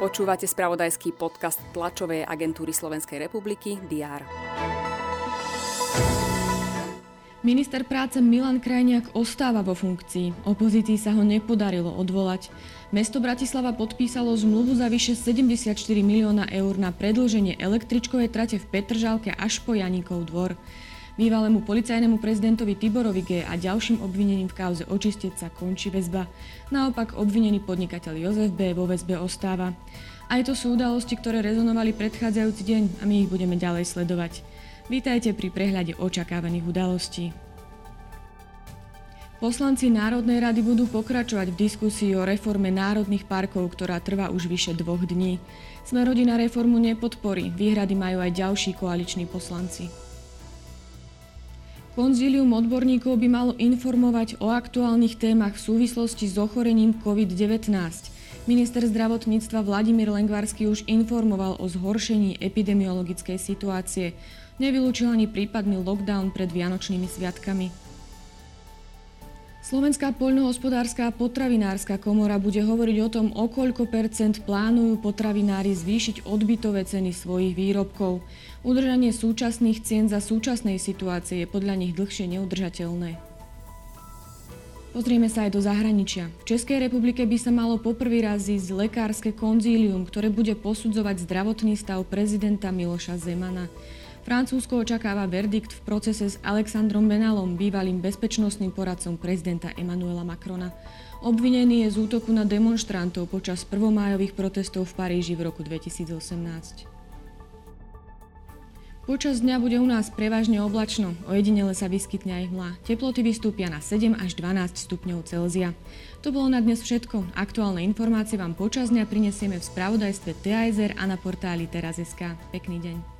Počúvate spravodajský podcast tlačovej agentúry Slovenskej republiky DR. Minister práce Milan Krajniak ostáva vo funkcii. Opozícii sa ho nepodarilo odvolať. Mesto Bratislava podpísalo zmluvu za vyše 74 milióna eur na predlženie električkovej trate v Petržalke až po Janíkov dvor. Bývalému policajnému prezidentovi Tiborovi G. a ďalším obvinením v kauze očistieť sa končí väzba. Naopak obvinený podnikateľ Jozef B. vo väzbe ostáva. Aj to sú udalosti, ktoré rezonovali predchádzajúci deň a my ich budeme ďalej sledovať. Vítajte pri prehľade očakávaných udalostí. Poslanci Národnej rady budú pokračovať v diskusii o reforme národných parkov, ktorá trvá už vyše dvoch dní. Sme rodina reformu nepodporí, výhrady majú aj ďalší koaliční poslanci. Konzílium odborníkov by malo informovať o aktuálnych témach v súvislosti s ochorením COVID-19. Minister zdravotníctva Vladimír Lengvarsky už informoval o zhoršení epidemiologickej situácie. Nevylúčil ani prípadný lockdown pred Vianočnými sviatkami. Slovenská poľnohospodárska a potravinárska komora bude hovoriť o tom, o koľko percent plánujú potravinári zvýšiť odbytové ceny svojich výrobkov. Udržanie súčasných cien za súčasnej situácie je podľa nich dlhšie neudržateľné. Pozrieme sa aj do zahraničia. V Českej republike by sa malo poprvý raz ísť lekárske konzílium, ktoré bude posudzovať zdravotný stav prezidenta Miloša Zemana. Francúzsko očakáva verdikt v procese s Alexandrom Benalom, bývalým bezpečnostným poradcom prezidenta Emmanuela Macrona. Obvinený je z útoku na demonstrantov počas prvomájových protestov v Paríži v roku 2018. Počas dňa bude u nás prevažne oblačno, ojedinele sa vyskytne aj hmla. Teploty vystúpia na 7 až 12 stupňov Celzia. To bolo na dnes všetko. Aktuálne informácie vám počas dňa prinesieme v spravodajstve TASR a na portáli teraz.sk. Pekný deň.